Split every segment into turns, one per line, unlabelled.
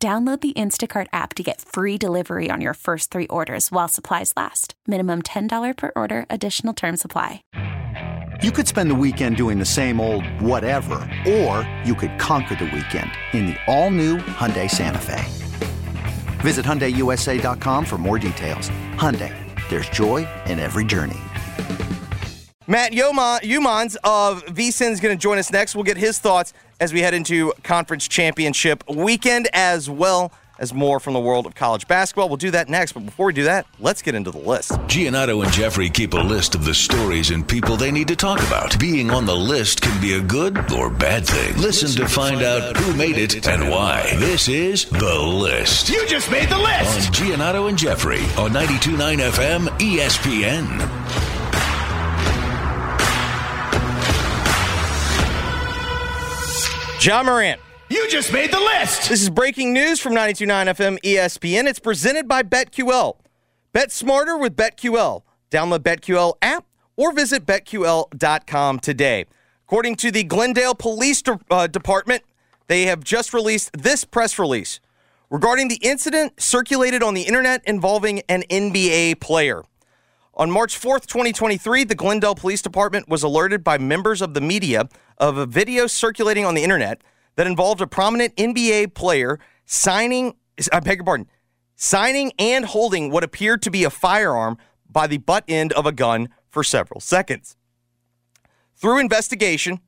Download the Instacart app to get free delivery on your first three orders while supplies last. Minimum $10 per order, additional term supply.
You could spend the weekend doing the same old whatever, or you could conquer the weekend in the all new Hyundai Santa Fe. Visit HyundaiUSA.com for more details. Hyundai, there's joy in every journey.
Matt Yoma, Youmans of VSIN is going to join us next. We'll get his thoughts as we head into conference championship weekend as well as more from the world of college basketball. We'll do that next, but before we do that, let's get into the list.
Giannotto and Jeffrey keep a list of the stories and people they need to talk about. Being on the list can be a good or bad thing. Listen, to find out who made it and why. This is The List.
You just made the list!
On Giannotto and Jeffrey on 92.9 FM ESPN.
Ja Morant.
You just made the list.
This is breaking news from 92.9 FM ESPN. It's presented by BetQL. Bet smarter with BetQL. Download BetQL app or visit betql.com today. According to the Glendale Police De- uh, Department, they have just released this press release regarding the incident circulated on the internet involving an NBA player. On March 4th, 2023, the Glendale Police Department was alerted by members of the media of a video circulating on the internet that involved a prominent NBA player signing, I beg your pardon, signing and holding what appeared to be a firearm by the butt end of a gun for several seconds. Through investigation,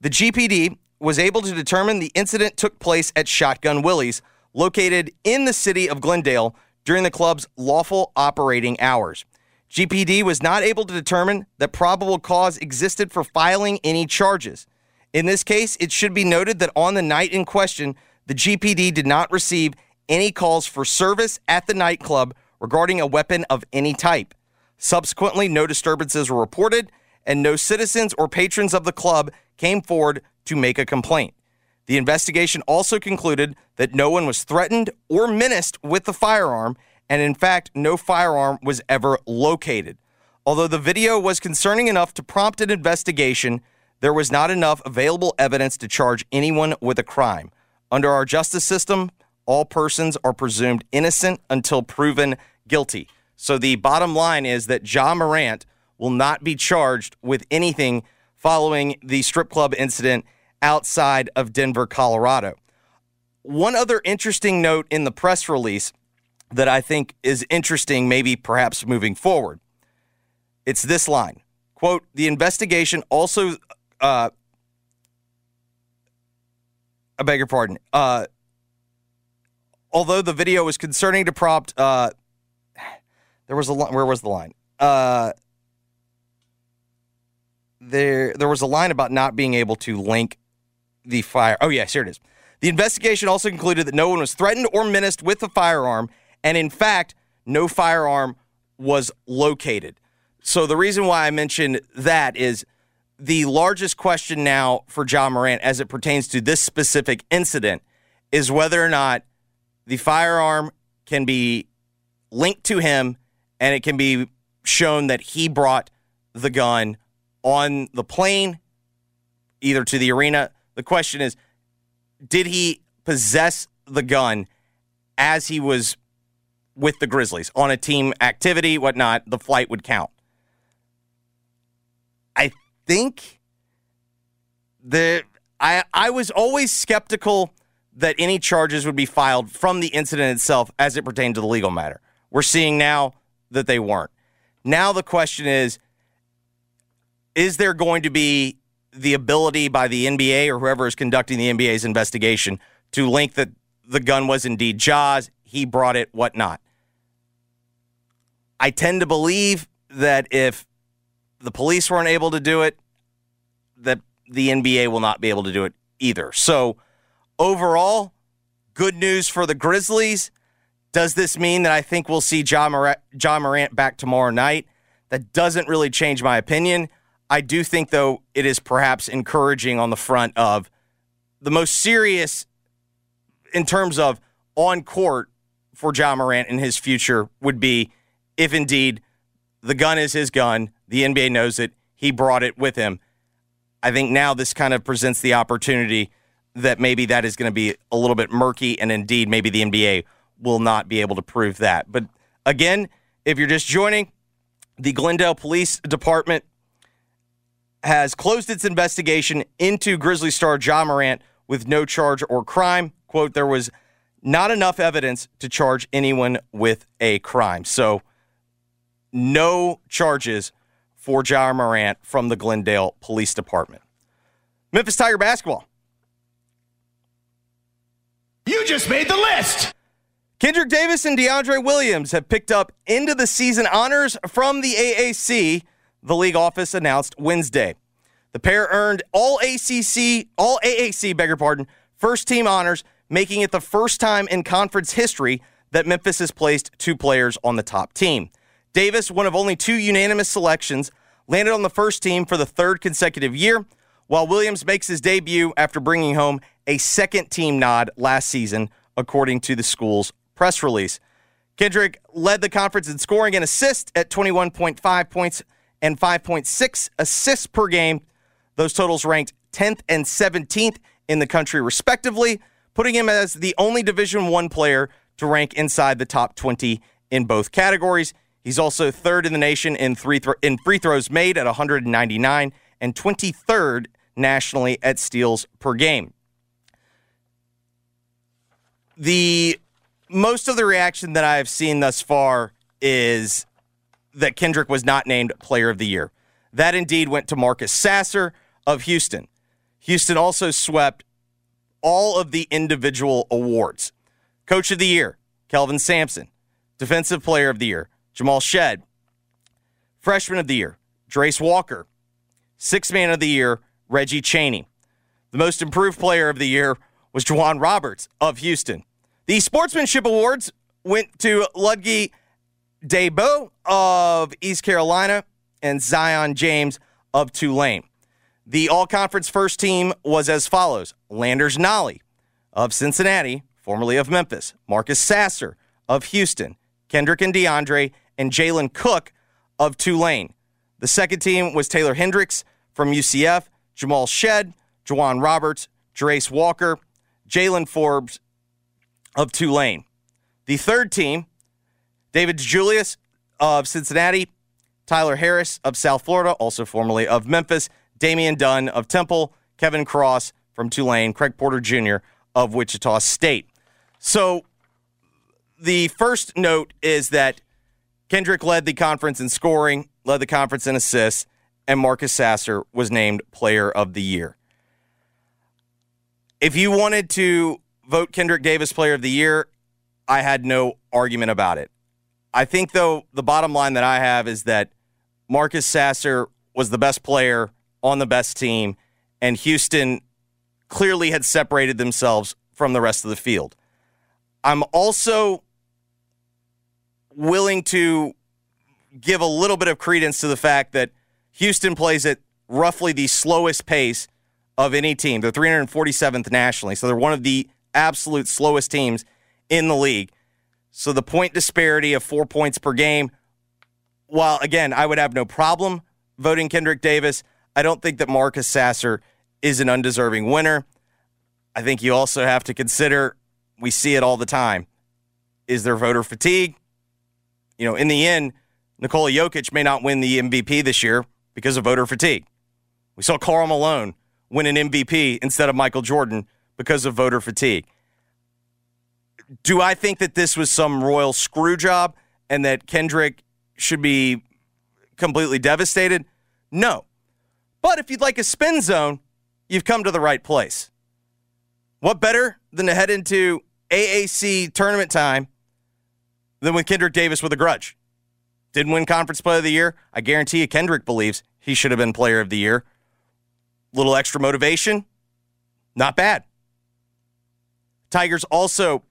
the GPD was able to determine the incident took place at Shotgun Willie's, located in the city of Glendale, during the club's lawful operating hours. GPD was not able to determine that probable cause existed for filing any charges. In this case, it should be noted that on the night in question, the GPD did not receive any calls for service at the nightclub regarding a weapon of any type. Subsequently, no disturbances were reported, and no citizens or patrons of the club came forward to make a complaint. The investigation also concluded that no one was threatened or menaced with the firearm, and in fact, no firearm was ever located. Although the video was concerning enough to prompt an investigation, there was not enough available evidence to charge anyone with a crime. Under our justice system, all persons are presumed innocent until proven guilty. So the bottom line is that Ja Morant will not be charged with anything following the strip club incident outside of Denver, Colorado. One other interesting note in the press release that I think is interesting, maybe perhaps moving forward. It's this line quote, the investigation also, uh, I beg your pardon, uh, although the video was concerning to prompt, uh, there was a line, where was the line? Uh, there, there was a line about not being able to link the fire. Oh, yes, here it is. The investigation also concluded that no one was threatened or menaced with a firearm and in fact, no firearm was located. So the reason why I mentioned that is the largest question now for Ja Morant as it pertains to this specific incident is whether or not the firearm can be linked to him and it can be shown that he brought the gun on the plane either to the arena. The question is did he possess the gun as he was with the Grizzlies on a team activity, whatnot, the flight would count. I think the I I was always skeptical that any charges would be filed from the incident itself as it pertained to the legal matter. We're seeing now that they weren't. Now the question is is there going to be the ability by the NBA or whoever is conducting the NBA's investigation to link that the gun was indeed Ja's, he brought it, whatnot? I tend to believe that if the police weren't able to do it, that the NBA will not be able to do it either. So, overall, good news for the Grizzlies. Does this mean that I think we'll see Ja Morant, Ja Morant back tomorrow night? That doesn't really change my opinion. I do think, though, it is perhaps encouraging on the front of the most serious in terms of on court for Ja Morant and his future would be if indeed the gun is his gun, the NBA knows it, he brought it with him. I think now this kind of presents the opportunity that maybe that is going to be a little bit murky, and indeed, maybe the NBA will not be able to prove that. But again, if you're just joining, the Glendale Police Department has closed its investigation into Grizzly star Ja Morant with no charge or crime. Quote, there was not enough evidence to charge anyone with a crime. So, no charges for Ja Morant from the Glendale Police Department. Memphis Tiger basketball.
You just made the list.
Kendrick Davis and DeAndre Williams have picked up into the season honors from the AAC, the league office announced Wednesday. The pair earned all ACC, all AAC, beg your pardon, first team honors, making it the first time in conference history that Memphis has placed two players on the top team. Davis, one of only two unanimous selections, landed on the first team for the third consecutive year, while Williams makes his debut after bringing home a second team nod last season, according to the school's press release. Kendrick led the conference in scoring and assists at 21.5 points and 5.6 assists per game. Those totals ranked 10th and 17th in the country, respectively, putting him as the only Division One player to rank inside the top 20 in both categories. He's also third in the nation in, three th- in free throws made at 199 and 23rd nationally at steals per game. The most of the reaction that I've seen thus far is that Kendrick was not named player of the year. That indeed went to Marcus Sasser of Houston. Houston also swept all of the individual awards. Coach of the year, Kelvin Sampson. Defensive player of the year, Jamal Shead. Freshman of the year, Jarace Walker. Sixth man of the year, Reggie Chaney. The most improved player of the year was J'Wan Roberts of Houston. The Sportsmanship Awards went to Ludgy Debaut of East Carolina and Sion James of Tulane. The all conference first team was as follows Landers Nolley of Cincinnati, formerly of Memphis, Marcus Sasser of Houston, Kendrick and DeAndre, and Jalen Cook of Tulane. The second team was Taylor Hendricks from UCF, Jamal Shead, J'Wan Roberts, Jarace Walker, Jaylen Forbes of Tulane. The third team, David DeJulius of Cincinnati, Tyler Harris of South Florida, also formerly of Memphis, Damian Dunn of Temple, Kevin Cross from Tulane, Craig Porter Jr. of Wichita State. So the first note is that Kendrick led the conference in scoring, led the conference in assists, and Marcus Sasser was named player of the year. If you wanted to vote Kendrick Davis player of the year, I had no argument about it. I think, though, the bottom line that I have is that Marcus Sasser was the best player on the best team, and Houston clearly had separated themselves from the rest of the field. I'm also willing to give a little bit of credence to the fact that Houston plays at roughly the slowest pace of any team. They're 347th nationally, so they're one of the absolute slowest teams in the league. So the point disparity of four points per game, while again, I would have no problem voting Kendrick Davis, I don't think that Marcus Sasser is an undeserving winner. I think you also have to consider we see it all the time. Is there voter fatigue? You know, in the end, Nikola Jokic may not win the MVP this year because of voter fatigue. We saw Karl Malone win an MVP instead of Michael Jordan because of voter fatigue. Do I think that this was some royal screw job and that Kendrick should be completely devastated? No. But if you'd like a spin zone, you've come to the right place. What better than to head into AAC tournament time than with Kendrick Davis with a grudge? Didn't win conference play of the year. I guarantee you, Kendrick believes he should have been player of the year. Little extra motivation, not bad. Tigers also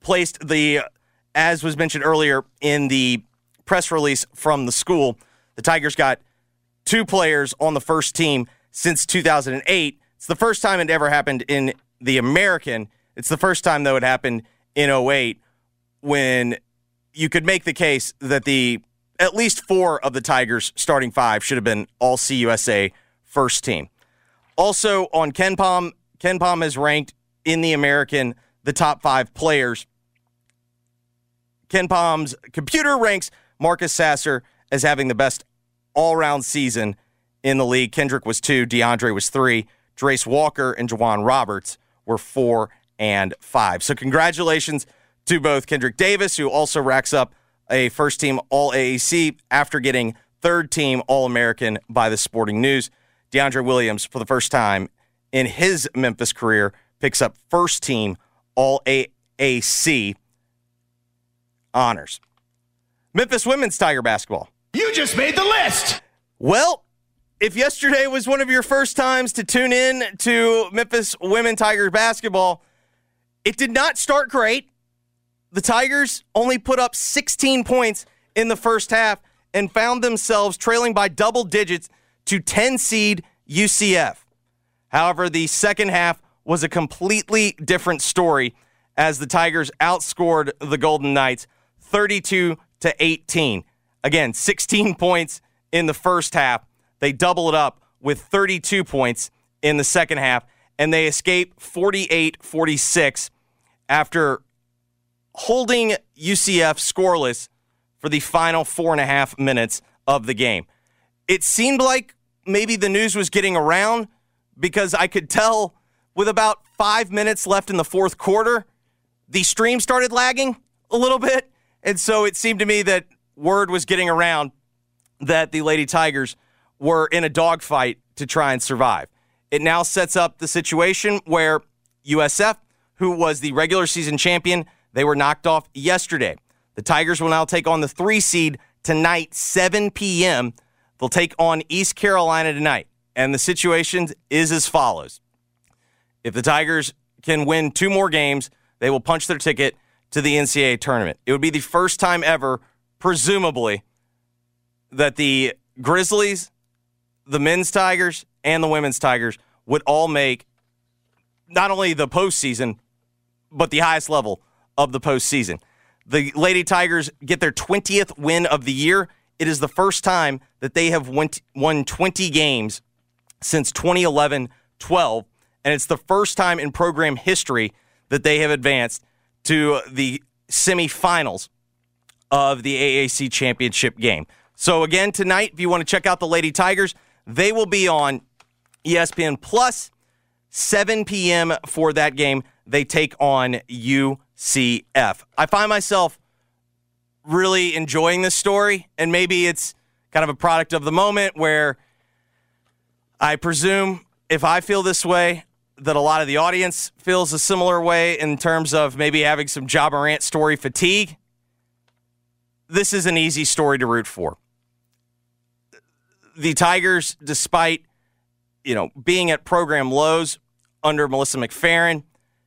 placed the, as was mentioned earlier in the press release from the school, the Tigers got two players on the first team since 2008. It's the first time it ever happened in the American. It's the first time, though, it happened in 08 when you could make the case that the at least four of the Tigers starting five should have been all CUSA first team. Also on Ken Palm, KenPom, KenPom is ranked in the American the top five players. KenPom's computer ranks Marcus Sasser as having the best all round season in the league. Kendrick was two, DeAndre was three, Jarace Walker and J'Wan Roberts were four and five. So, congratulations to both Kendrick Davis, who also racks up a first team All AAC after getting third team All American by the Sporting News. DeAndre Williams, for the first time in his Memphis career, picks up first team All AAC honors. Memphis women's Tiger basketball.
You just made the list.
Well, if yesterday was one of your first times to tune in to Memphis women Tigers basketball, it did not start great. The Tigers only put up 16 points in the first half and found themselves trailing by double digits to 10 seed UCF. However, the second half was a completely different story as the Tigers outscored the Golden Knights 32 to 18. Again, 16 points in the first half. They double it up with 32 points in the second half, and they escape 48 46 after holding UCF scoreless for the final four and a half minutes of the game. It seemed like maybe the news was getting around because I could tell with about five minutes left in the fourth quarter, the stream started lagging a little bit. And so it seemed to me that word was getting around that the Lady Tigers were in a dogfight to try and survive. It now sets up the situation where USF, who was the regular season champion, they were knocked off yesterday. The Tigers will now take on the three seed tonight, 7 p.m. They'll take on East Carolina tonight. And the situation is as follows If the Tigers can win two more games, they will punch their ticket to the NCAA tournament. It would be the first time ever, presumably, that the Grizzlies, the men's Tigers, and the women's Tigers would all make not only the postseason, but the highest level of the postseason. The Lady Tigers get their 20th win of the year. It is the first time that they have won 20 games since 2011 12. And it's the first time in program history that they have advanced to the semifinals of the AAC championship game. So, again, tonight, if you want to check out the Lady Tigers, they will be on ESPN Plus, 7 p.m. for that game. They take on you. CF. I find myself really enjoying this story, and maybe it's kind of a product of the moment where I presume if I feel this way, that a lot of the audience feels a similar way in terms of maybe having some Ja Morant story fatigue. This is an easy story to root for. The Tigers, despite you know being at program lows under Melissa McFerrin,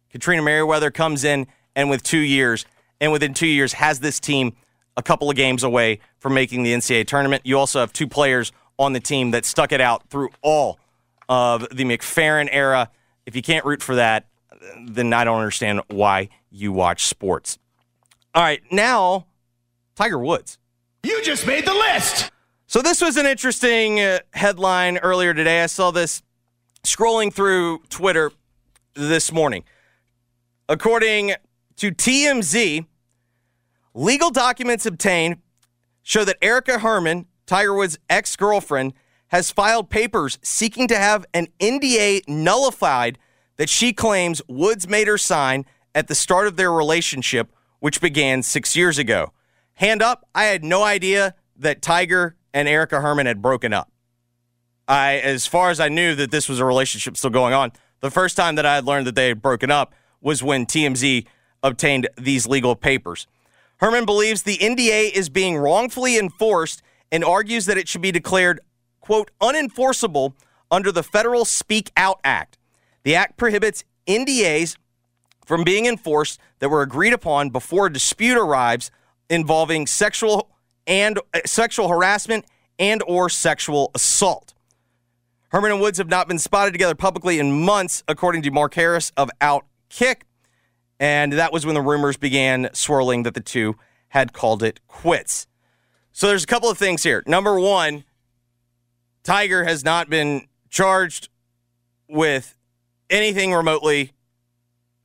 Katrina Merriweather comes in and with two years, and within two years has this team a couple of games away from making the NCAA tournament. You also have two players on the team that stuck it out through all of the McFerrin era. If you can't root for that, then I don't understand why you watch sports. All right, now Tiger Woods.
You just made the list.
So this was an interesting uh, headline earlier today. I saw this scrolling through Twitter this morning. According to TMZ, legal documents obtained show that Erica Herman, Tiger Woods' ex girlfriend, has filed papers seeking to have an NDA nullified that she claims Woods made her sign at the start of their relationship, which began six years ago. Hand up, I had no idea that Tiger and Erica Herman had broken up. I, as far as I knew that this was a relationship still going on, the first time that I had learned that they had broken up was when TMZ obtained these legal papers. Herman believes the NDA is being wrongfully enforced and argues that it should be declared, quote, unenforceable under the Federal Speak Out Act. The act prohibits NDAs from being enforced that were agreed upon before a dispute arrives involving sexual and uh, sexual harassment and or sexual assault. Herman and Woods have not been spotted together publicly in months, according to Mark Harris of Outkick. And that was when the rumors began swirling that the two had called it quits. So there's a couple of things here. Number one, Tiger has not been charged with anything remotely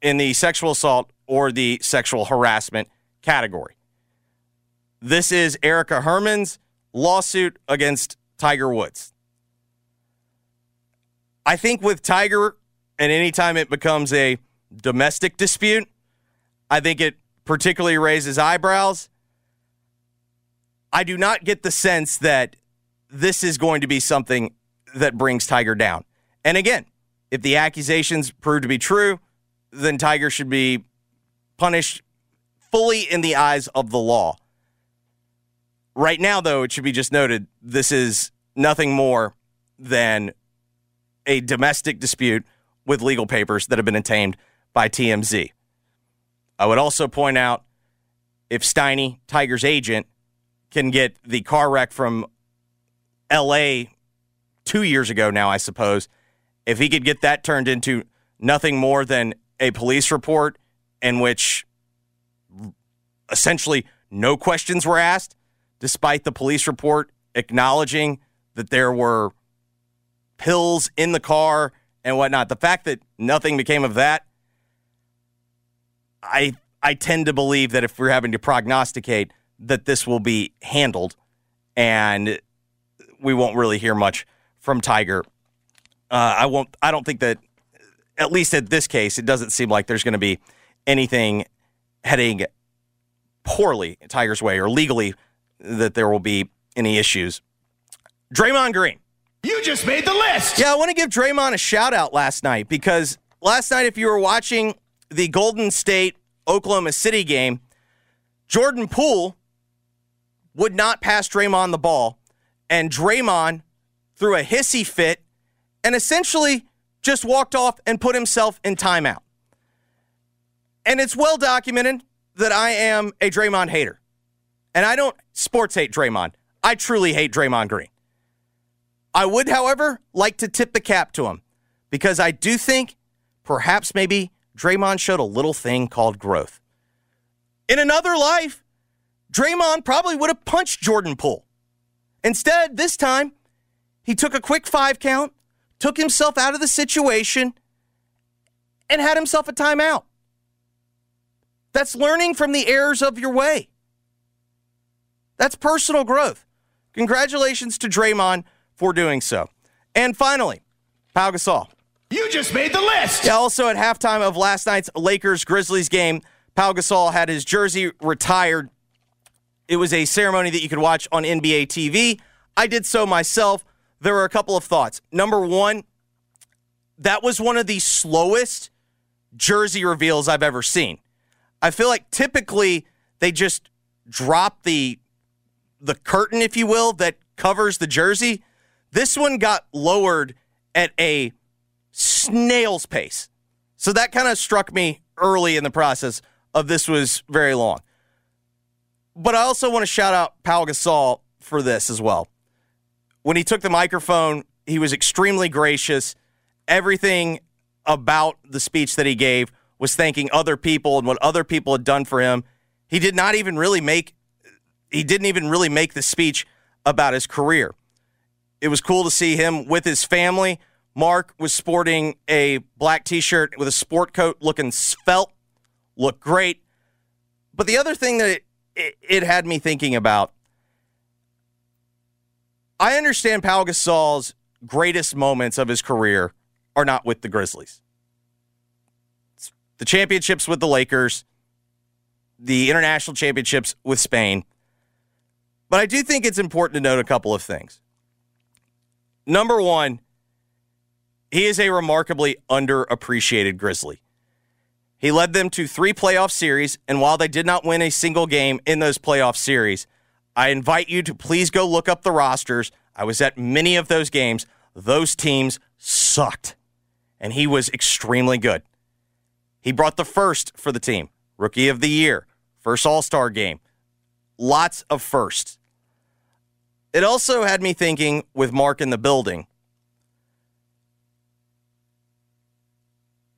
in the sexual assault or the sexual harassment category. This is Erica Herman's lawsuit against Tiger Woods. I think with Tiger, and anytime it becomes a domestic dispute, I think it particularly raises eyebrows. I do not get the sense that this is going to be something that brings Tiger down. And again, if the accusations prove to be true, then Tiger should be punished fully in the eyes of the law. Right now, though, it should be just noted this is nothing more than a domestic dispute with legal papers that have been obtained by TMZ. I would also point out if Steiny, Tiger's agent, can get the car wreck from LA two years ago now, I suppose, if he could get that turned into nothing more than a police report in which essentially no questions were asked, despite the police report acknowledging that there were pills in the car and whatnot. The fact that nothing became of that, I I tend to believe that if we're having to prognosticate that this will be handled and we won't really hear much from Tiger. Uh, I won't. I don't think that, at least at this case, it doesn't seem like there's going to be anything heading poorly Tiger's way or legally that there will be any issues. Draymond Green.
You just made the list.
Yeah, I want to give Draymond a shout out last night because last night, if you were watching the Golden State Oklahoma City game, Jordan Poole would not pass Draymond the ball, and Draymond threw a hissy fit and essentially just walked off and put himself in timeout. And it's well documented that I am a Draymond hater. And I don't sports hate Draymond. I truly hate Draymond Green. I would, however, like to tip the cap to him because I do think perhaps maybe Draymond showed a little thing called growth. In another life, Draymond probably would have punched Jordan Poole. Instead, this time, he took a quick five count, took himself out of the situation, and had himself a timeout. That's learning from the errors of your way. That's personal growth. Congratulations to Draymond for doing so. And finally, Pau Gasol.
You just made the list.
Yeah, also at halftime of last night's Lakers Grizzlies game, Pau Gasol had his jersey retired. It was a ceremony that you could watch on NBA TV. I did so myself. There were a couple of thoughts. Number one, that was one of the slowest jersey reveals I've ever seen. I feel like typically they just drop the the curtain, if you will, that covers the jersey. This one got lowered at a snail's pace. So that kind of struck me early in the process of this was very long. But I also want to shout out Pau Gasol for this as well. When he took the microphone, he was extremely gracious. Everything about the speech that he gave was thanking other people and what other people had done for him. He did not even really make he didn't even really make the speech about his career. It was cool to see him with his family. Marc was sporting a black t shirt with a sport coat looking svelte, looked great. But the other thing that it, it, it had me thinking about I understand Pau Gasol's greatest moments of his career are not with the Grizzlies. It's the championships with the Lakers, the international championships with Spain. But I do think it's important to note a couple of things. Number one, he is a remarkably underappreciated Grizzly. He led them to three playoff series, and while they did not win a single game in those playoff series, I invite you to please go look up the rosters. I was at many of those games. Those teams sucked, and he was extremely good. He brought the first for the team, rookie of the year, first All Star game. Lots of firsts. It also had me thinking with Marc in the building.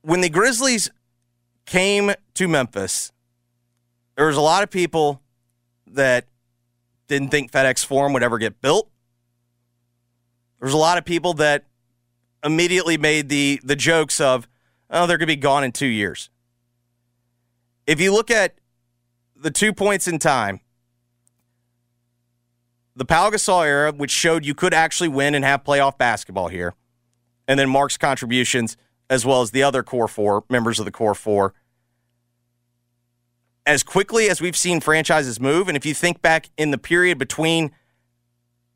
When the Grizzlies came to Memphis, there was a lot of people that didn't think FedEx Forum would ever get built. There was a lot of people that immediately made the the jokes of, oh, they're going to be gone in two years. If you look at the two points in time, the Pau Gasol era, which showed you could actually win and have playoff basketball here, and then Marc's contributions, as well as the other core four members of the core four. As quickly as we've seen franchises move, and if you think back in the period between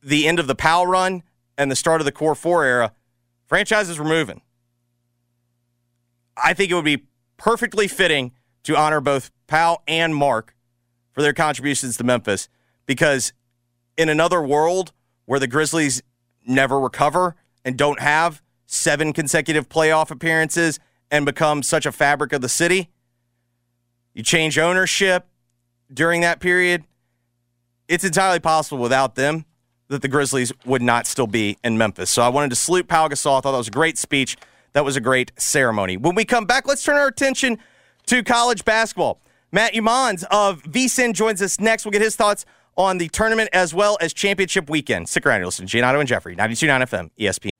the end of the Pau run and the start of the core four era, franchises were moving. I think it would be perfectly fitting to honor both Pau and Marc for their contributions to Memphis because in another world where the Grizzlies never recover and don't have seven consecutive playoff appearances and become such a fabric of the city, you change ownership during that period. It's entirely possible without them that the Grizzlies would not still be in Memphis. So I wanted to salute Pau Gasol. I thought that was a great speech. That was a great ceremony. When we come back, let's turn our attention to college basketball. Matt Youmans of VSIN joins us next. We'll get his thoughts on the tournament as well as championship weekend. Stick around. You're listening to Giannotto and Jeffrey, 92.9 FM, ESPN.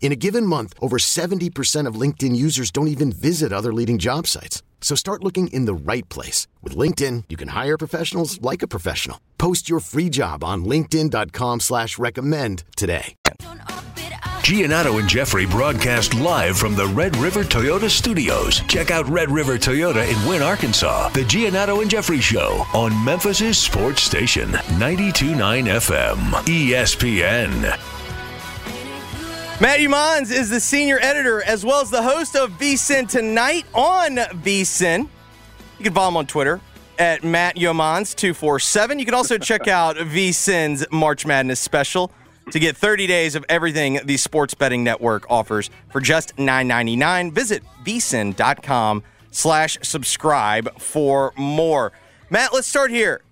In a given month, over 70% of LinkedIn users don't even visit other leading job sites. So start looking in the right place. With LinkedIn, you can hire professionals like a professional. Post your free job on linkedin.com slash recommend today.
Giannotto and Jeffrey broadcast live from the Red River Toyota studios. Check out Red River Toyota in Wynne, Arkansas. The Giannotto and Jeffrey Show on Memphis' sports station, 92.9 FM, ESPN.
Matt Youmans is the senior editor as well as the host of VSIN Tonight on VSIN. You can follow him on Twitter at Matt Youmans247. You can also check out VSIN's March Madness special to get 30 days of everything the sports betting network offers for just $9.99. Visit vsin.com slash subscribe for more. Matt, let's start here.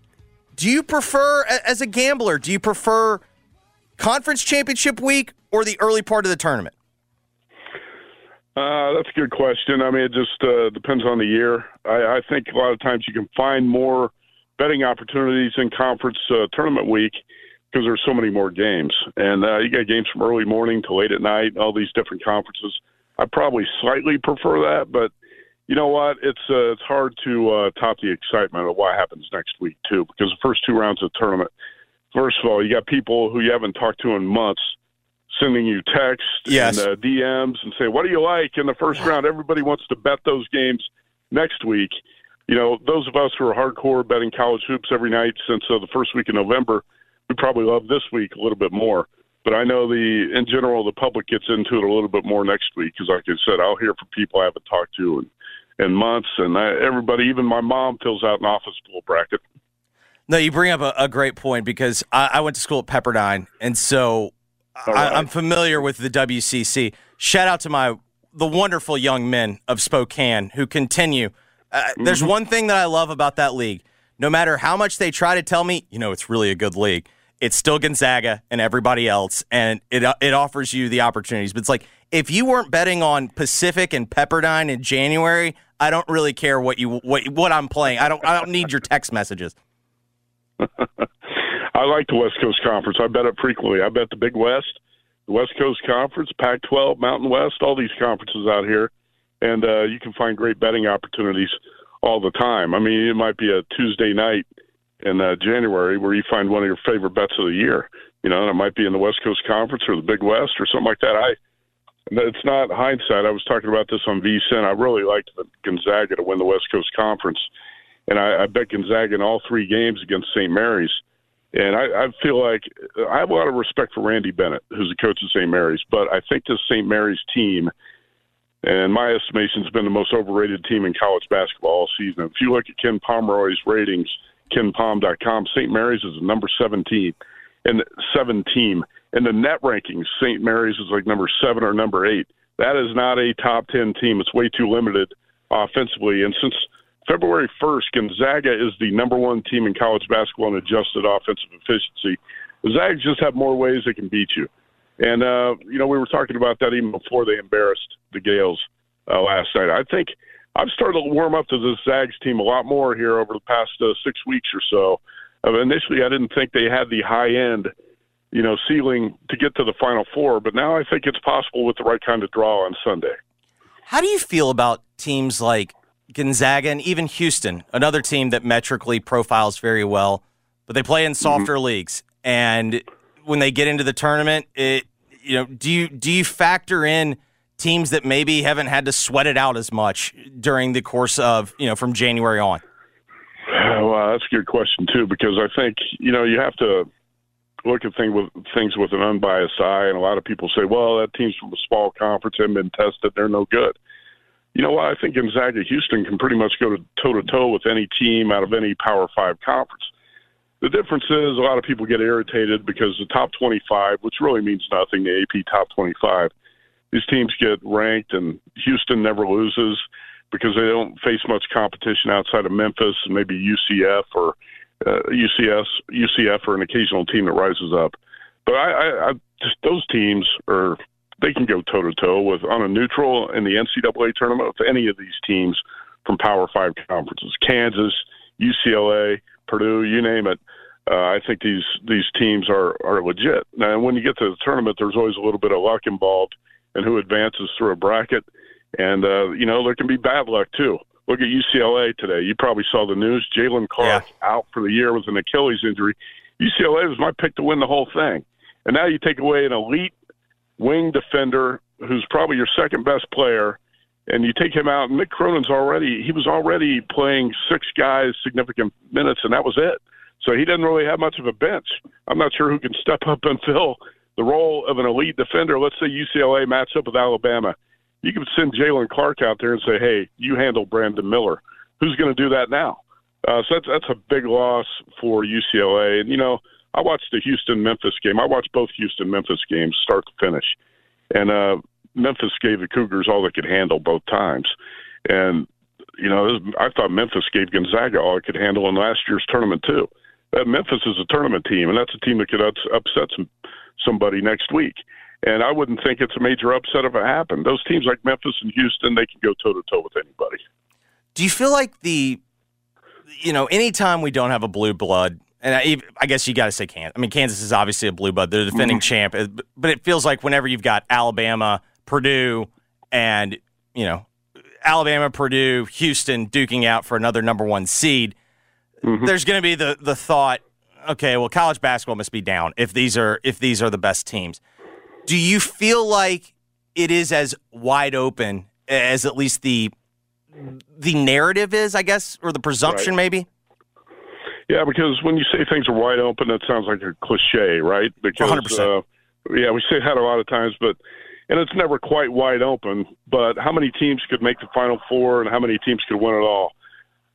Do you prefer, as a gambler, do you prefer conference championship week or the early part of the tournament?
Uh, that's a good question. I mean, it just uh, depends on the year. I, I think a lot of times you can find more betting opportunities in conference uh, tournament week because there's so many more games, and uh, you got games from early morning to late at night. All these different conferences. I probably slightly prefer that, but you know what? It's uh, it's hard to uh, top the excitement of what happens next week too, because the first two rounds of the tournament. First of all, you got people who you haven't talked to in months sending you texts
yes.
and uh, DMs and say, "What do you like in the first round?" Everybody wants to bet those games next week. You know, those of us who are hardcore betting college hoops every night since uh, the first week in November, we probably love this week a little bit more. But I know the in general the public gets into it a little bit more next week because, like I said, I'll hear from people I haven't talked to in in months, and I, everybody, even my mom, fills out an office pool bracket.
No, you bring up a, a great point because I, I went to school at Pepperdine, and so I, am familiar with the WCC. Shout out to my the wonderful young men of Spokane who continue. Uh, mm-hmm. There's one thing that I love about that league. No matter how much they try to tell me, you know, it's really a good league. It's still Gonzaga and everybody else, and it it offers you the opportunities. But it's like if you weren't betting on Pacific and Pepperdine in January, I don't really care what you what what I'm playing. I don't I don't need your text messages.
I like the West Coast Conference. I bet it frequently. I bet the Big West, the West Coast Conference, Pac-12, Mountain West, all these conferences out here, and uh, you can find great betting opportunities all the time. I mean, it might be a Tuesday night in uh, January where you find one of your favorite bets of the year. You know, and it might be in the West Coast Conference or the Big West or something like that. I it's not hindsight. I was talking about this on VSIN. I really liked the Gonzaga to win the West Coast Conference, and I, I bet Gonzaga in all three games against St. Mary's. And I, I feel like I have a lot of respect for Randy Bennett, who's the coach of St. Mary's, but I think this St. Mary's team, and my estimation, has been the most overrated team in college basketball all season. If you look at Ken Pomeroy's ratings, KenPom.com, St. Mary's is the number 17 and seven team. In the net rankings, St. Mary's is like number seven or number eight. That is not a top 10 team. It's way too limited offensively. And since February 1st, Gonzaga is the number one team in college basketball in adjusted offensive efficiency. The Zags just have more ways they can beat you. And, uh, you know, we were talking about that even before they embarrassed the Gaels uh, last night. I think I've started to warm up to this Zags team a lot more here over the past uh, six weeks or so. Uh, initially, I didn't think they had the high end, you know, ceiling to get to the Final Four, but now I think it's possible with the right kind of draw on Sunday.
How do you feel about teams like Gonzaga, and even Houston, another team that metrically profiles very well, but they play in mm-hmm. softer mm-hmm. leagues. And when they get into the tournament, it you know, do you do you factor in teams that maybe haven't had to sweat it out as much during the course of you know from January on?
Well, that's a good question too, because I think you know you have to look at things with things with an unbiased eye, and a lot of people say, "Well, that team's from a small conference, haven't been tested, they're no good." You know what? I think Gonzaga Houston can pretty much go toe to toe with any team out of any Power Five conference. The difference is a lot of people get irritated because the top 25, which really means nothing, the AP top 25, these teams get ranked, and Houston never loses because they don't face much competition outside of Memphis and maybe UCF or uh, UCS, UCF or an occasional team that rises up. But I, I, I those teams are they can go toe to toe with on a neutral in the NCAA tournament with any of these teams from Power Five conferences, Kansas, UCLA, Purdue, you name it. Uh, I think these these teams are are legit. Now, when you get to the tournament, there's always a little bit of luck involved and who advances through a bracket, and uh, you know there can be bad luck too. Look at UCLA today. You probably saw the news. Jaylen Clark yeah. out for the year with an Achilles injury. UCLA was my pick to win the whole thing, and now you take away an elite wing defender who's probably your second best player, and you take him out. Mick Cronin's already he was already playing six guys significant minutes, and that was it. So he doesn't really have much of a bench. I'm not sure who can step up and fill the role of an elite defender. Let's say UCLA match up with Alabama. You can send Jaylen Clark out there and say, "Hey, you handle Brandon Miller." Who's going to do that now? Uh, so that's that's a big loss for UCLA. And you know, I watched the Houston Memphis game. I watched both Houston Memphis games start to finish, and uh, Memphis gave the Cougars all they could handle both times. And you know, I thought Memphis gave Gonzaga all it could handle in last year's tournament too. That Memphis is a tournament team, and that's a team that could upset some, somebody next week. And I wouldn't think it's a major upset if it happened. Those teams like Memphis and Houston, they can go toe to toe with anybody.
Do you feel like the, you know, anytime we don't have a blue blood and I, I guess you got to say Kansas. I mean, Kansas is obviously a blue blood; they're the defending mm-hmm. champ. Uh, but it feels like whenever you've got Alabama, Purdue, and you know, Alabama, Purdue, Houston duking out for another number one seed, mm-hmm. there's going to be the the thought, okay, well, college basketball must be down if these are if these are the best teams. Do you feel like it is as wide open as at least the the narrative is, I guess, or the presumption, right. maybe?
Yeah, because when you say things are wide open, that sounds like a cliche, right? Because
100%. Uh,
yeah, we say that a lot of times, but and it's never quite wide open. But how many teams could make the Final Four, and how many teams could win it all?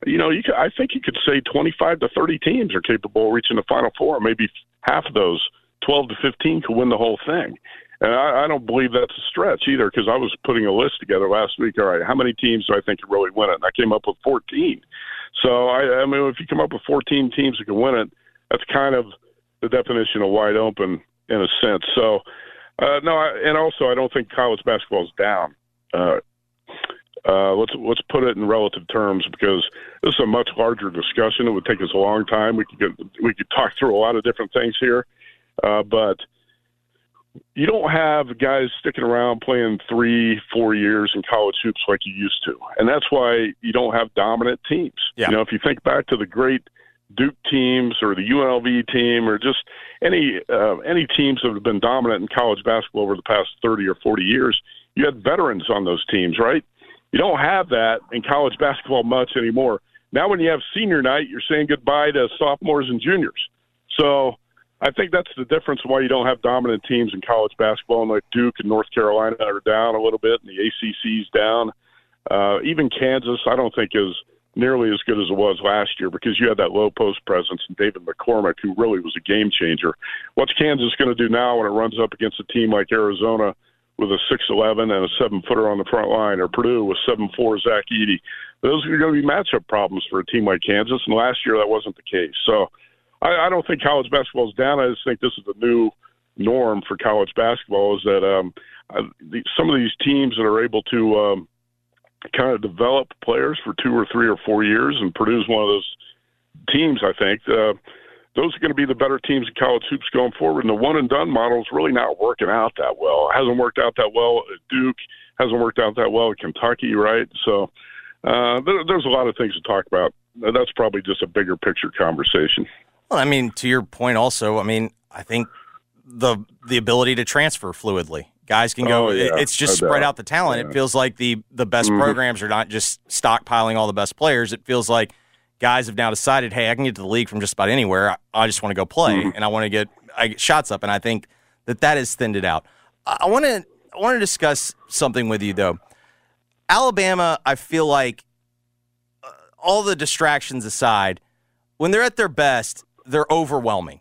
You know, you could, I think you could say 25 to 30 teams are capable of reaching the Final Four. Maybe half of those, 12 to 15, could win the whole thing. And I, I don't believe that's a stretch either because I was putting a list together last week. All right, how many teams do I think can really win it? And I came up with 14. So, I, I mean, if you come up with 14 teams that can win it, that's kind of the definition of wide open in a sense. So, uh, no, I, and also I don't think college basketball is down. Uh, uh, let's let's put it in relative terms because this is a much larger discussion. It would take us a long time. We could get, we could talk through a lot of different things here, uh, but you don't have guys sticking around playing three, four years in college hoops like you used to, and that's why you don't have dominant teams.
Yeah.
You know, if you think back to the great Duke teams or the UNLV team or just any uh, any teams that have been dominant in college basketball over the past thirty or forty years, you had veterans on those teams, right? You don't have that in college basketball much anymore. Now, when you have senior night, you're saying goodbye to sophomores and juniors. So I think that's the difference why you don't have dominant teams in college basketball. And like Duke and North Carolina are down a little bit, and the ACC's down. Uh, even Kansas, I don't think is nearly as good as it was last year because you had that low post presence and David McCormack, who really was a game changer. What's Kansas going to do now when it runs up against a team like Arizona with a six eleven and a seven footer on the front line, or Purdue with seven four Zach Edey? Those are going to be matchup problems for a team like Kansas, and last year that wasn't the case. So I, I don't think college basketball is down. I just think this is the new norm for college basketball is that um, uh, the, some of these teams that are able to um, kind of develop players for two or three or four years and produce one of those teams, I think. Uh, those are going to be the better teams in college hoops going forward. And the one and done model is really not working out that well. It hasn't worked out that well at Duke, hasn't worked out that well at Kentucky, right? So uh, there, there's a lot of things to talk about. That's probably just a bigger picture conversation.
Well, I mean, to your point, also, I mean, I think the the ability to transfer fluidly. Guys can go.
Oh, yeah,
it's just
no
spread
doubt.
out the talent.
Yeah.
It feels like the the best
Mhm.
programs are not just stockpiling all the best players. It feels like guys have now decided, hey, I can get to the league from just about anywhere. I, I just want to go play,
Mhm.
and I want to get I get shots up. And I think that that has thinned it out. I want to I want to discuss something with you though. Alabama, I feel like uh, all the distractions aside, when they're at their best, they're overwhelming.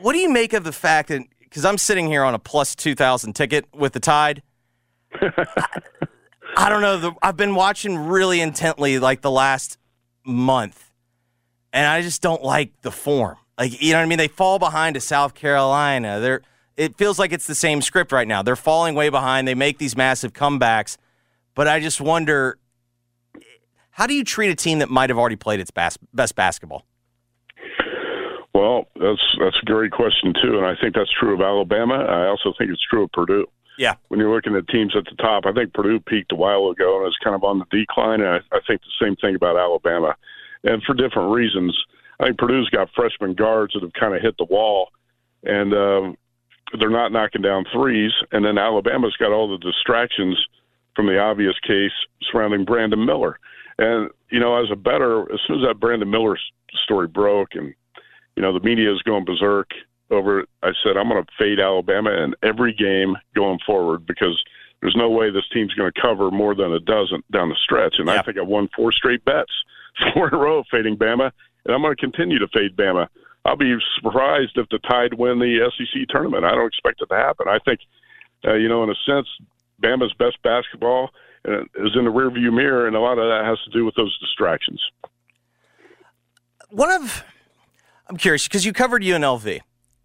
What do you make of the fact that because I'm sitting here on a plus two thousand ticket with the Tide? I, I don't know. The, I've been watching really intently like the last month, and I just don't like the form. Like you know what I mean? They fall behind to South Carolina. They're it feels like it's the same script right now. They're falling way behind. They make these massive comebacks, but I just wonder how do you treat a team that might have already played its bas- best basketball?
Well, that's that's a great question too, and I think that's true of Alabama. I also think it's true of Purdue.
Yeah.
When you're looking at teams at the top, I think Purdue peaked a while ago and is kind of on the decline. And I, I think the same thing about Alabama, and for different reasons. I think Purdue's got freshman guards that have kind of hit the wall, and um, they're not knocking down threes. And then Alabama's got all the distractions from the obvious case surrounding Brandon Miller. And you know, as a better, as soon as that Brandon Miller story broke, and you know the media is going berserk over I said I'm going to fade Alabama in every game going forward because there's no way this team's going to cover more than a dozen down the stretch. And I think I won four straight bets, four in a row fading Bama, and I'm going to continue to fade Bama. I'll be surprised if the Tide win the SEC tournament. I don't expect it to happen. I think, uh, you know, in a sense, Bama's best basketball uh, is in the rearview mirror, and a lot of that has to do with those distractions.
One of I'm curious because you covered UNLV,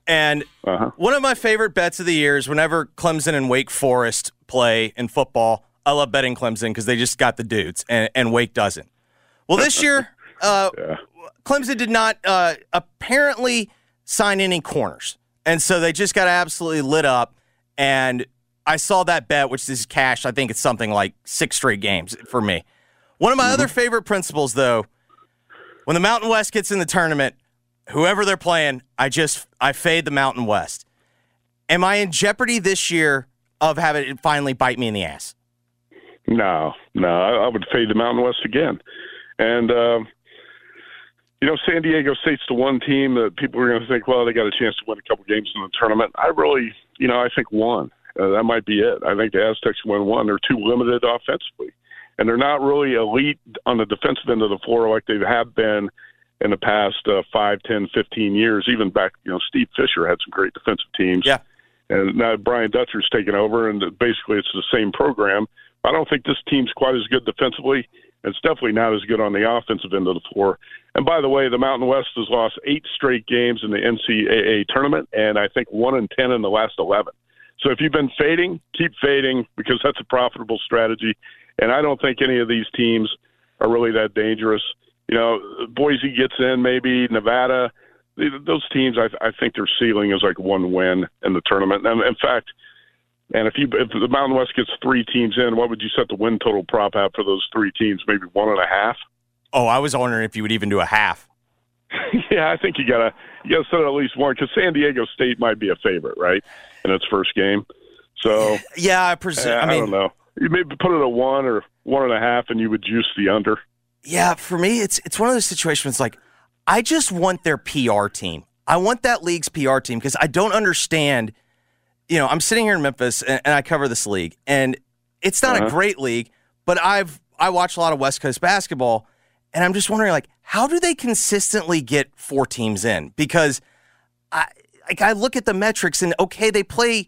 and
Uh-huh.
one of my favorite bets of the year is whenever Clemson and Wake Forest play in football. I love betting Clemson because they just got the dudes, and, and Wake doesn't. Well, this year, uh, Clemson did not uh, apparently sign any corners, and so they just got absolutely lit up. And I saw that bet, which is cash. I think it's something like six straight games for me. One of my other favorite principles, though, when the Mountain West gets in the tournament, whoever they're playing, I just I fade the Mountain West. Am I in jeopardy this year of having it finally bite me in the ass?
No, no, I, I would fade the Mountain West again. And, um, you know, San Diego State's the one team that people are going to think, well, they got a chance to win a couple games in the tournament. I really, you know, I think one. Uh, that might be it. I think the Aztecs win one. They're too limited offensively. And they're not really elite on the defensive end of the floor like they have been in the past uh, 5, 10, 15 years. Even back, you know, Steve Fisher had some great defensive teams.
Yeah.
and now Brian Dutcher's taken over, and basically it's the same program. I don't think this team's quite as good defensively. It's definitely not as good on the offensive end of the floor. And by the way, the Mountain West has lost eight straight games in the NCAA tournament, and I think one in ten in the last eleven. So if you've been fading, keep fading because that's a profitable strategy. And I don't think any of these teams are really that dangerous. You know, Boise gets in, maybe Nevada. Those teams, I, I think their ceiling is like one win in the tournament. And in fact, and if you if the Mountain West gets three teams in, what would you set the win total prop at for those three teams? Maybe one and a half.
Oh, I was wondering if you would even do a half.
yeah, I think you gotta you gotta set at least one because San Diego State might be a favorite, right, in its first game. So
yeah, I presume. Eh, I,
I
mean,
don't know. You maybe put it a one or one and a half, and you would juice the under.
Yeah, for me, it's it's one of those situations like I just want their PR team. I want that league's PR team because I don't understand. You know, I'm sitting here in Memphis and, and I cover this league, and it's not uh-huh. a great league, but I've I watch a lot of West Coast basketball, and I'm just wondering like how do they consistently get four teams in? Because I like I look at the metrics and okay, they play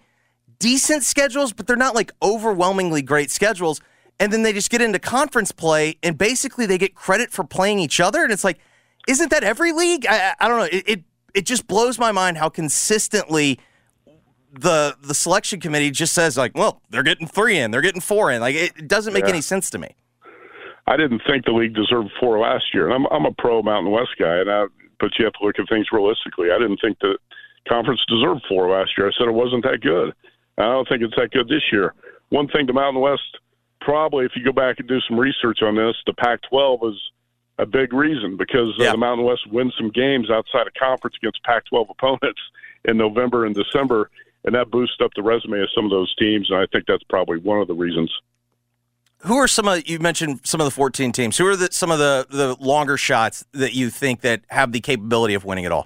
decent schedules, but they're not like overwhelmingly great schedules and then they just get into conference play and basically they get credit for playing each other and it's like isn't that every league? I, I don't know. It, it, it just blows my mind how consistently the the selection committee just says like well they're getting three in they're getting four in. Like it, doesn't make yeah. any sense to me.
I didn't think the league deserved four last year and i'm, I'm a pro mountain west guy and I, but you have to look at things realistically. I didn't think the conference deserved four last year. I said it wasn't that good. I don't think it's that good this year. One thing the mountain west probably, if you go back and do some research on this, the Pac-12 is a big reason because uh, the Mountain West wins some games outside of conference against Pac-12 opponents in November and December, and that boosts up the resume of some of those teams. And I think that's probably one of the reasons.
Who are some of you mentioned some of the 14 teams? Who are the, some of the the longer shots that you think that have the capability of winning it all?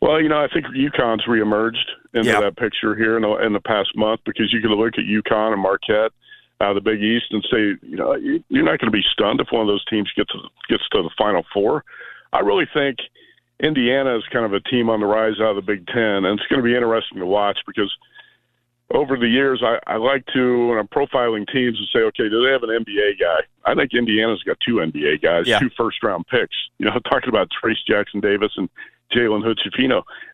Well, you know, I think UConn's reemerged into yep. that picture here in the, in the past month because you can look at UConn and Marquette out of the Big East and say, you know, you're not going to be stunned if one of those teams gets gets to the Final Four. I really think Indiana is kind of a team on the rise out of the Big Ten, and it's going to be interesting to watch because over the years, I, I like to when I'm profiling teams and say, okay, do they have an NBA guy? I think Indiana's got two NBA guys, yeah. two first round picks. You know, talking about Trayce Jackson Davis and Jalen Hood.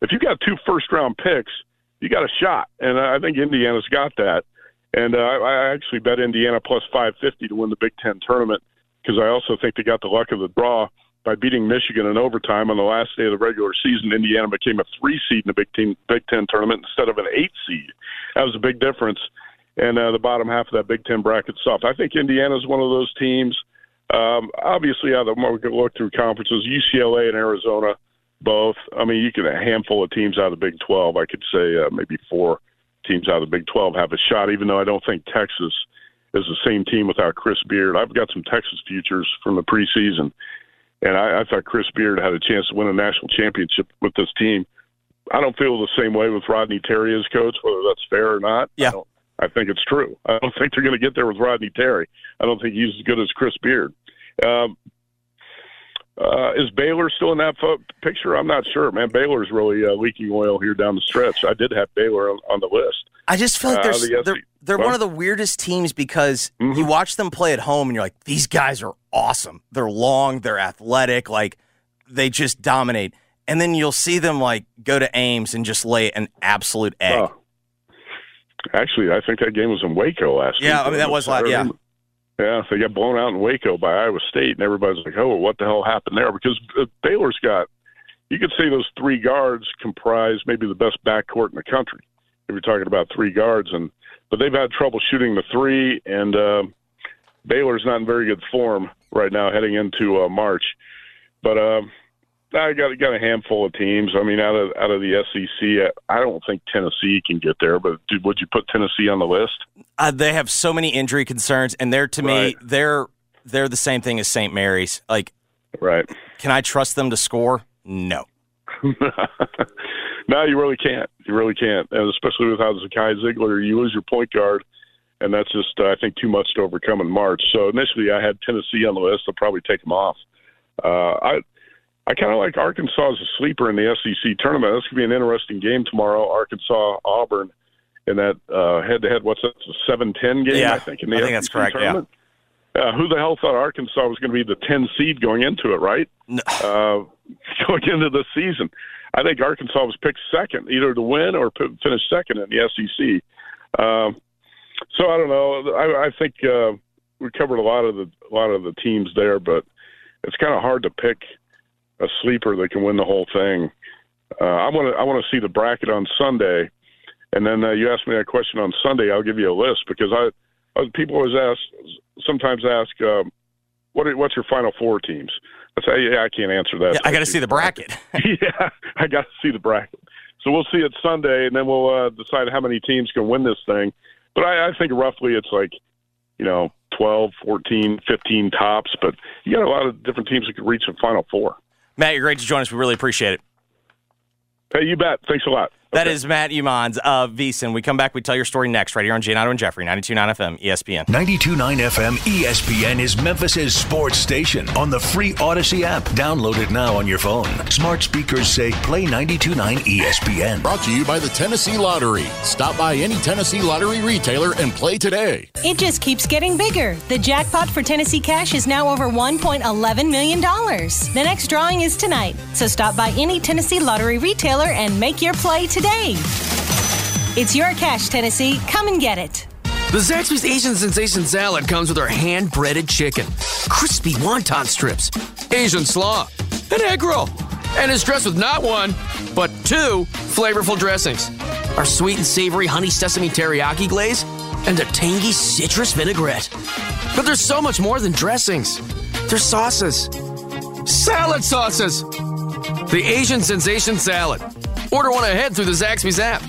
If you got two first round picks, you got a shot, and I think Indiana's got that. And uh, I actually bet Indiana plus 550 to win the Big Ten tournament because I also think they got the luck of the draw by beating Michigan in overtime on the last day of the regular season. Indiana became a three seed in the Big Ten Big Ten tournament instead of an eight seed. That was a big difference. And uh, the bottom half of that Big Ten bracket soft. I think Indiana is one of those teams. Um, obviously, out of the can look through conferences, UCLA and Arizona, both. I mean, you get a handful of teams out of the Big Twelve. I could say uh, maybe four teams out of the Big 12 have a shot, even though I don't think Texas is the same team without Chris Beard. I've got some Texas futures from the preseason, and I, I thought Chris Beard had a chance to win a national championship with this team. I don't feel the same way with Rodney Terry as coach, whether that's fair or not.
Yeah.
I, I think it's true. I don't think they're going to get there with Rodney Terry. I don't think he's as good as Chris Beard. Um, uh, is Baylor still in that fo- picture? I'm not sure, man. Baylor's really uh, leaking oil here down the stretch. I did have Baylor on, on the list.
I just feel like uh, the they're they're well, one of the weirdest teams because mm-hmm. you watch them play at home and you're like, these guys are awesome. They're long, they're athletic, like they just dominate. And then you'll see them like go to Ames and just lay an absolute egg.
Actually, I think that game was in Waco last
yeah,
week.
Yeah, I mean that was last. Yeah.
Yeah, they got blown out in Waco by Iowa State, and everybody's like, "Oh, what the hell happened there?" Because uh, Baylor's got, you could say those three guards comprise maybe the best backcourt in the country. If you're talking about three guards, and but they've had trouble shooting the three, and uh, Baylor's not in very good form right now heading into uh, March. But uh, I got got a handful of teams. I mean, out of out of the SEC, I don't think Tennessee can get there. But would you put Tennessee on the list?
Uh, they have so many injury concerns, and they're to right. me they're they're the same thing as St. Mary's. Like,
right?
Can I trust them to score? No.
no, you really can't. You really can't, and especially with how Zakai Zeigler, you lose your point guard, and that's just uh, I think too much to overcome in March. So initially, I had Tennessee on the list. I'll probably take them off. Uh, I I kind of like Arkansas as a sleeper in the SEC tournament. This could be an interesting game tomorrow. Arkansas Auburn in that head to head. What's that? Seven ten game.
Yeah,
I think in the
I think
SEC
that's correct, yeah.
Tournament. Uh, who the hell thought Arkansas was going to be the ten seed going into it? Right.
No.
Uh, going into the season, I think Arkansas was picked second, either to win or p- finish second in the SEC. Um, so I don't know. I, I think uh, we covered a lot of the a lot of the teams there, but it's kind of hard to pick a sleeper that can win the whole thing. Uh, I want to I want to see the bracket on Sunday, and then uh, you ask me that question on Sunday. I'll give you a list because I uh, people always ask sometimes ask um, what are, what's your final four teams. I say yeah, I can't answer that.
Yeah, I got to see the bracket.
yeah, I got to see the bracket. So we'll see it Sunday, and then we'll uh, decide how many teams can win this thing. But I, I think roughly it's like, you know, 12, 14, 15 tops. But you got a lot of different teams that could reach the Final Four.
Matt, you're great to join us. We really appreciate it.
Hey, you bet. Thanks a lot.
That is Matt Youmans of VSiN. We come back, we tell your story next, right here on Giannotto and Jeffrey, 92.9 FM, ESPN.
92.9 FM ESPN is Memphis's sports station on the free Audacy app. Download it now on your phone. Smart speakers say play 92.9 ESPN.
Brought to you by the Tennessee Lottery. Stop by any Tennessee Lottery retailer and play today.
It just keeps getting bigger. The jackpot for Tennessee Cash is now over $1.11 million. The next drawing is tonight, so stop by any Tennessee Lottery retailer and make your play today. It's your cash, Tennessee. Come and get it.
The Zaxby's Asian Sensation Salad comes with our hand breaded chicken, crispy wonton strips, Asian slaw, an egg roll, and is dressed with not one, but two flavorful dressings our sweet and savory honey sesame teriyaki glaze, and a tangy citrus vinaigrette. But there's so much more than dressings, there's sauces, salad sauces. The Asian Sensation Salad. Order one ahead through the Zaxby's app.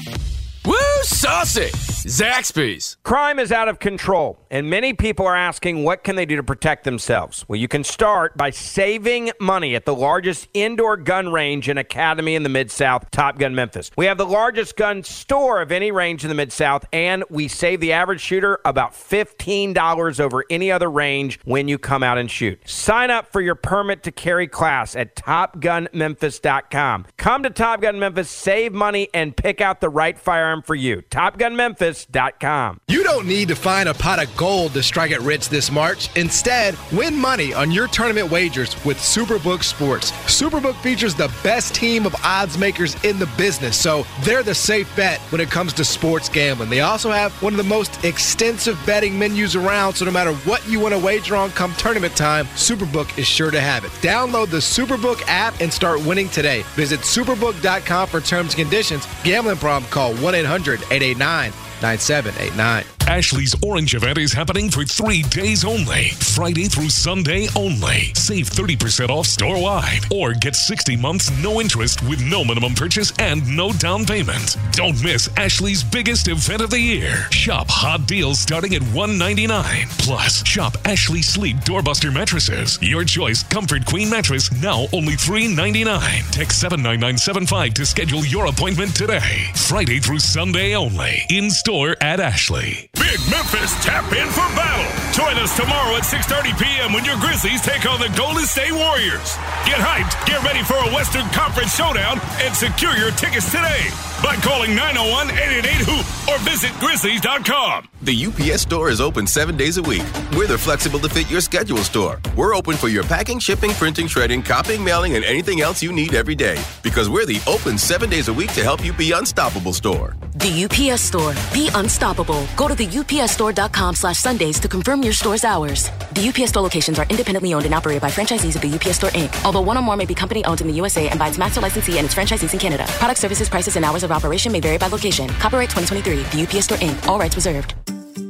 Woo, saucy! Zaxby's.
Crime is out of control, and many people are asking what can they do to protect themselves. Well, you can start by saving money at the largest indoor gun range and academy in the Mid South, Top Gun Memphis. We have the largest gun store of any range in the Mid South, and we save the average shooter about $15 over any other range when you come out and shoot. Sign up for your permit to carry class at topgunmemphis.com. Come to Top Gun Memphis, save money, and pick out the right firearm for you. TopGunMemphis.com.
You don't need to find a pot of gold to strike it rich this March. Instead, win money on your tournament wagers with Superbook Sports. Superbook features the best team of odds makers in the business, so they're the safe bet when it comes to sports gambling. They also have one of the most extensive betting menus around, so no matter what you want to wager on come tournament time, Superbook is sure to have it. Download the Superbook app and start winning today. Visit superbook.com for terms and conditions. Gambling problem, call 1 800 889 9789.
Ashley's Orange event is happening for three days only. Friday through Sunday only. Save 30% off store wide or get 60 months no interest with no minimum purchase and no down payment. Don't miss Ashley's biggest event of the year. Shop hot deals starting at 199. Plus, shop Ashley Sleep Doorbuster mattresses. Your choice Comfort Queen mattress now only 399. Text 79975 to schedule your appointment today. Friday through Sunday only. In store at Ashley.
Big Memphis tap in for battle. Join us tomorrow at 6:30 p.m. when your Grizzlies take on the Golden State Warriors. Get hyped, get ready for a Western Conference showdown, and secure your tickets today by calling 901-888-HOOP or visit grizzlies.com.
The UPS store is open seven days a week. We're the flexible to fit your schedule store. We're open for your packing, shipping, printing, shredding, copying, mailing, and anything else you need every day. Because we're the open seven days a week to help you be unstoppable store.
The UPS store. Be unstoppable. Go to the upsstore.com slash Sundays to confirm your store's hours. The UPS store locations are independently owned and operated by franchisees of the UPS Store Inc. Although one or more may be company owned in the USA and by its master licensee and its franchisees in Canada. Product services, prices, and hours of operation may vary by location. Copyright 2023. The UPS Store Inc. All rights reserved.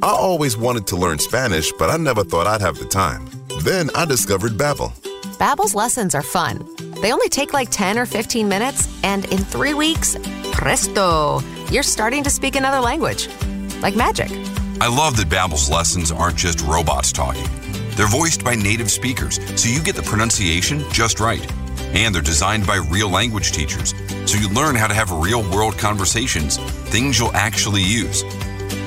I always wanted to learn Spanish, but I never thought I'd have the time. Then I discovered Babbel.
Babbel's lessons are fun. They only take like 10 or 15 minutes, and in three weeks, presto, you're starting to speak another language. Like magic.
I love that Babbel's lessons aren't just robots talking. They're voiced by native speakers, so you get the pronunciation just right. And they're designed by real language teachers, so you learn how to have real world conversations, things you'll actually use.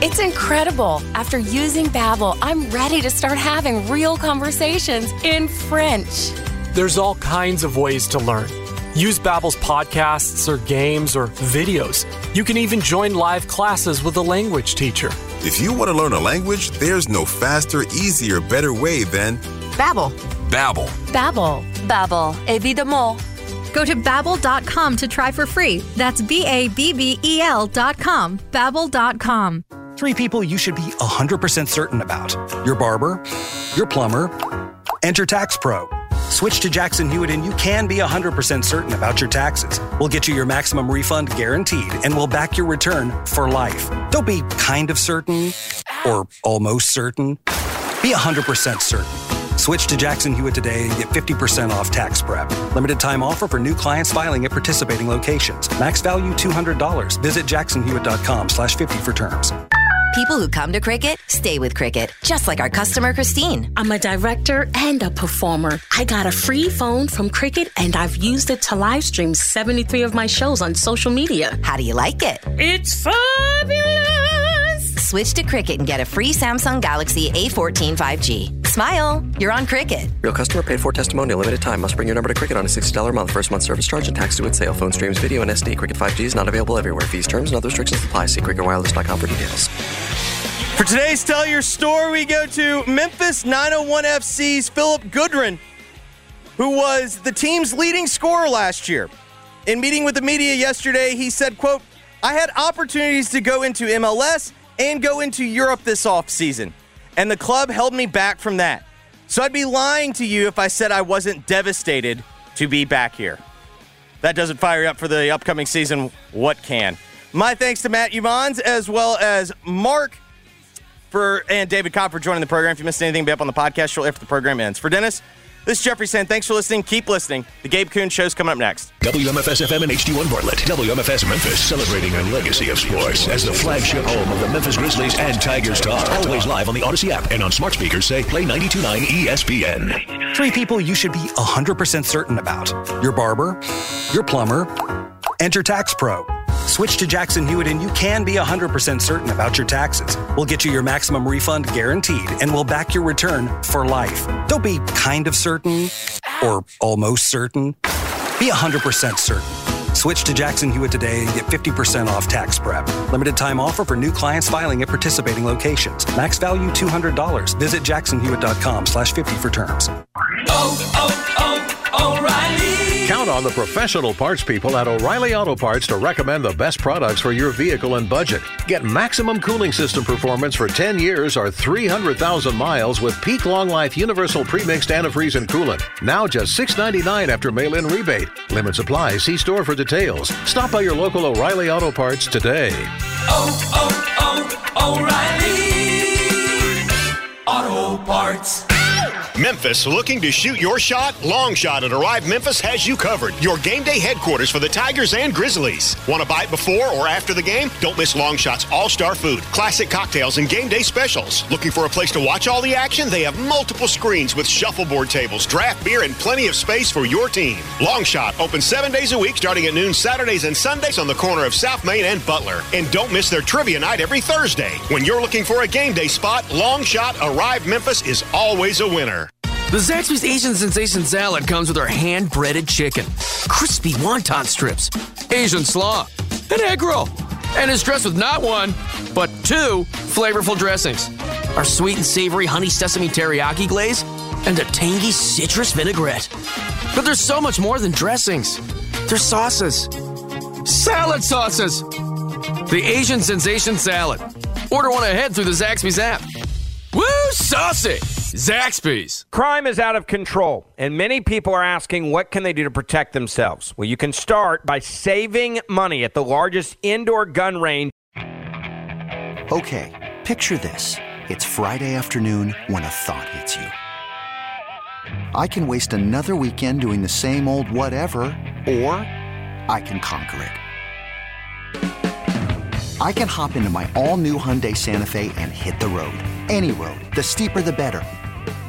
It's incredible. After using Babbel, I'm ready to start having real conversations in French.
There's all kinds of ways to learn. Use Babbel's podcasts or games or videos. You can even join live classes with a language teacher.
If you want to learn a language, there's no faster, easier, better way than
Babbel.
Babbel.
Babbel. Babbel. Évidemment.
Go to babbel.com to try for free. That's B A B B E L dot com. Babbel.com.
Three people you should be 100% certain about your barber, your plumber, and your tax pro. Switch to Jackson Hewitt and you can be 100% certain about your taxes. We'll get you your maximum refund guaranteed and we'll back your return for life. Don't be kind of certain or almost certain. Be 100% certain. Switch to Jackson Hewitt today and get 50% off tax prep. Limited time offer for new clients filing at participating locations. Max value $200. Visit jacksonhewitt.com slash 50 for terms.
People who come to Cricket stay with Cricket, just like our customer Christine.
I'm a director and a performer. I got a free phone from Cricket and I've used it to live stream 73 of my shows on social media.
How do you like it?
It's fabulous!
Switch to Cricket and get a free Samsung Galaxy A14 5G. Smile, you're on Cricket.
Real customer paid for testimonial. Limited time. Must bring your number to Cricket on a $60 a month first month service charge and tax due at sale. Phone streams video and SD. Cricket 5G is not available everywhere. Fees, terms, and other restrictions apply. See cricketwireless.com for details.
For today's Tell Your Story, we go to Memphis 901 FC's Phillip Goodrum, who was the team's leading scorer last year. In meeting with the media yesterday, he said, quote, I had opportunities to go into MLS and go into Europe this offseason, and the club held me back from that. So I'd be lying to you if I said I wasn't devastated to be back here. That doesn't fire you up for the upcoming season. What can? My thanks to Matt Youmans as well as Mark for and David Cobb for joining the program. If you missed anything, be up on the podcast shortly after the program ends. For Dennis, this is Jeffrey saying thanks for listening. Keep listening. The Gabe Kuhn Show's coming up next.
WMFS FM and HD1 Bartlett. WMFS Memphis celebrating a legacy of sports as the flagship home of the Memphis Grizzlies and Tigers talk. Always live on the Audacy app and on smart speakers say play 92.9 ESPN.
Three people you should be 100% certain about your barber, your plumber, and your tax pro. Switch to Jackson Hewitt and you can be 100% certain about your taxes. We'll get you your maximum refund guaranteed and we'll back your return for life. Don't be kind of certain or almost certain. Be 100% certain. Switch to Jackson Hewitt today and get 50% off tax prep. Limited time offer for new clients filing at participating locations. Max value $200. Visit jacksonhewitt.com slash 50 for terms.
Oh, oh, oh, O'Reilly!
Count on the professional parts people at O'Reilly Auto Parts to recommend the best products for your vehicle and budget. Get maximum cooling system performance for 10 years or 300,000 miles with peak long life universal premixed antifreeze and coolant. Now just $6.99 after mail in rebate. Limit supply. See store for details. Stop by your local O'Reilly Auto Parts today.
Oh, oh, oh, O'Reilly! Auto Parts.
Memphis, looking to shoot your shot? Long Shot at Arrive Memphis has you covered. Your game day headquarters for the Tigers and Grizzlies. Want to it before or after the game? Don't miss Long Shot's all star food, classic cocktails, and game day specials. Looking for a place to watch all the action? They have multiple screens with shuffleboard tables, draft beer, and plenty of space for your team. Long Shot open seven days a week, starting at noon Saturdays and Sundays on the corner of South Main and Butler. And don't miss their trivia night every Thursday. When you're looking for a game day spot, Long Shot Arrive Memphis is always a winner.
The Zaxby's Asian Sensation Salad comes with our hand breaded chicken, crispy wonton strips, Asian slaw, an egg roll, and is dressed with not one, but two flavorful dressings our sweet and savory honey sesame teriyaki glaze, and a tangy citrus vinaigrette. But there's so much more than dressings, there's sauces, salad sauces. The Asian Sensation Salad. Order one ahead through the Zaxby's app. Woo, saucy! Zaxby's.
Crime is out of control, and many people are asking what can they do to protect themselves. Well, you can start by saving money at the largest indoor gun range.
Okay, picture this. It's Friday afternoon when a thought hits you. I can waste another weekend doing the same old whatever, or I can conquer it. I can hop into my all new Hyundai Santa Fe and hit the road. Any road. The steeper, the better.